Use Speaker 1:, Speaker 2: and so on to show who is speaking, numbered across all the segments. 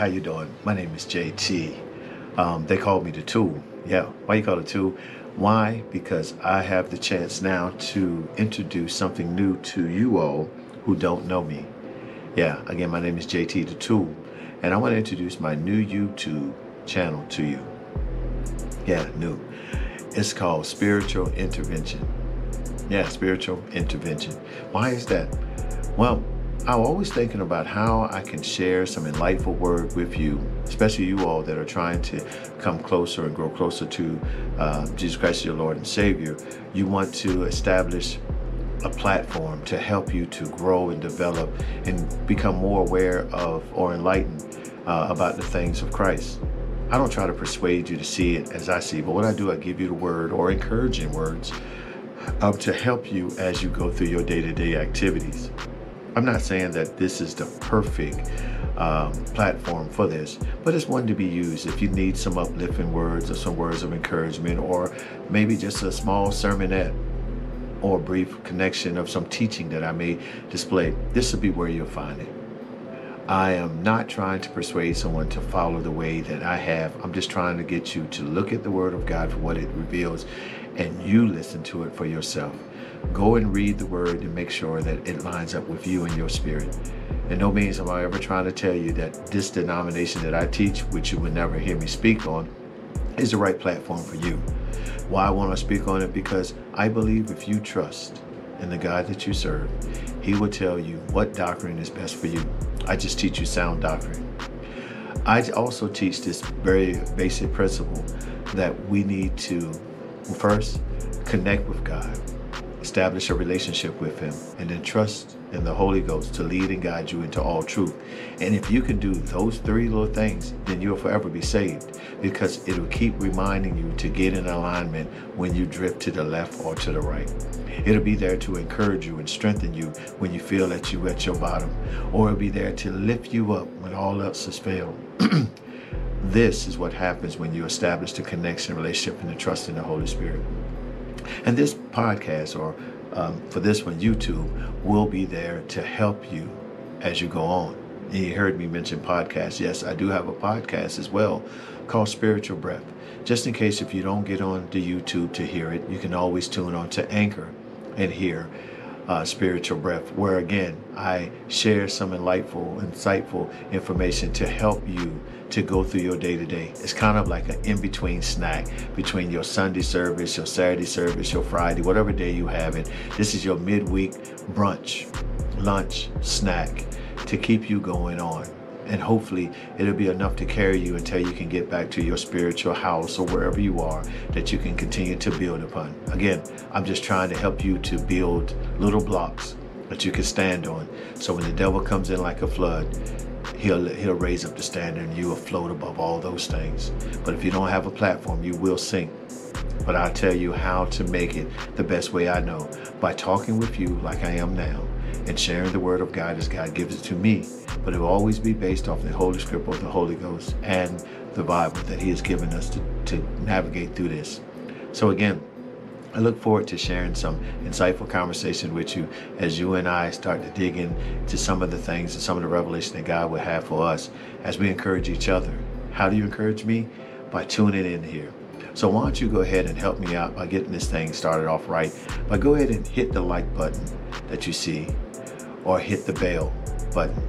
Speaker 1: how you doing? My name is JT. Um, they called me the tool. Yeah, why you call it tool? Why? Because I have the chance now to introduce something new to you all who don't know me. Yeah, again, my name is JT the Tool, and I want to introduce my new YouTube channel to you. Yeah, new. It's called Spiritual Intervention. Yeah, Spiritual Intervention. Why is that? Well, I'm always thinking about how I can share some enlightful word with you, especially you all that are trying to come closer and grow closer to uh, Jesus Christ, your Lord and Savior. You want to establish a platform to help you to grow and develop and become more aware of or enlightened uh, about the things of Christ. I don't try to persuade you to see it as I see, but what I do, I give you the word or encouraging words um, to help you as you go through your day to day activities. I'm not saying that this is the perfect um, platform for this, but it's one to be used if you need some uplifting words or some words of encouragement, or maybe just a small sermonette or a brief connection of some teaching that I may display. This will be where you'll find it. I am not trying to persuade someone to follow the way that I have. I'm just trying to get you to look at the Word of God for what it reveals and you listen to it for yourself. Go and read the Word and make sure that it lines up with you and your spirit. And no means am I ever trying to tell you that this denomination that I teach, which you would never hear me speak on, is the right platform for you. Why I want to speak on it? Because I believe if you trust in the God that you serve, He will tell you what doctrine is best for you. I just teach you sound doctrine. I also teach this very basic principle that we need to first connect with God, establish a relationship with Him, and then trust in the Holy Ghost to lead and guide you into all truth. And if you can do those three little things, then you'll forever be saved because it'll keep reminding you to get in alignment when you drift to the left or to the right. It'll be there to encourage you and strengthen you when you feel that you're at your bottom, or it'll be there to lift you up when all else has failed. this is what happens when you establish the connection, relationship, and the trust in the Holy Spirit. And this podcast, or um, for this one, YouTube, will be there to help you as you go on. And you heard me mention podcasts. Yes, I do have a podcast as well called Spiritual Breath. Just in case if you don't get on to YouTube to hear it, you can always tune on to Anchor and hear uh, Spiritual Breath, where again, I share some enlightful, insightful information to help you to go through your day to day. It's kind of like an in between snack between your Sunday service, your Saturday service, your Friday, whatever day you have it. This is your midweek brunch, lunch, snack to keep you going on. And hopefully, it'll be enough to carry you until you can get back to your spiritual house or wherever you are that you can continue to build upon. Again, I'm just trying to help you to build little blocks that you can stand on. So when the devil comes in like a flood, he'll he'll raise up the standard and you will float above all those things. But if you don't have a platform, you will sink. But I'll tell you how to make it the best way I know by talking with you like I am now and sharing the word of God as God gives it to me. But it will always be based off the Holy Script of the Holy Ghost and the Bible that He has given us to, to navigate through this. So again, I look forward to sharing some insightful conversation with you as you and I start to dig into some of the things and some of the revelation that God would have for us as we encourage each other. How do you encourage me? By tuning in here. So why don't you go ahead and help me out by getting this thing started off right? But go ahead and hit the like button that you see or hit the bell button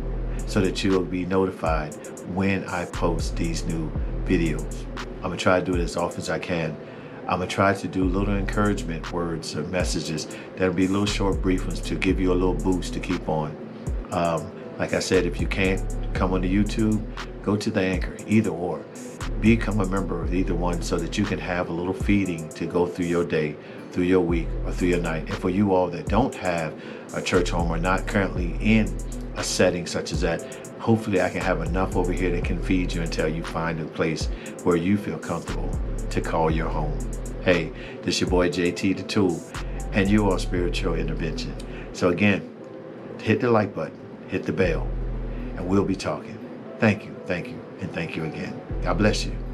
Speaker 1: so that you'll be notified when I post these new videos. I'm gonna try to do it as often as I can I'm gonna try to do little encouragement words or messages that'll be little short brief ones to give you a little boost to keep on. Um, like I said, if you can't come on the YouTube, go to the anchor, either or. Become a member of either one so that you can have a little feeding to go through your day, through your week, or through your night. And for you all that don't have a church home or not currently in a setting such as that, hopefully I can have enough over here that can feed you until you find a place where you feel comfortable to call your home. Hey, this your boy JT the Tool, and you are spiritual intervention. So again, hit the like button, hit the bell, and we'll be talking. Thank you, thank you, and thank you again. God bless you.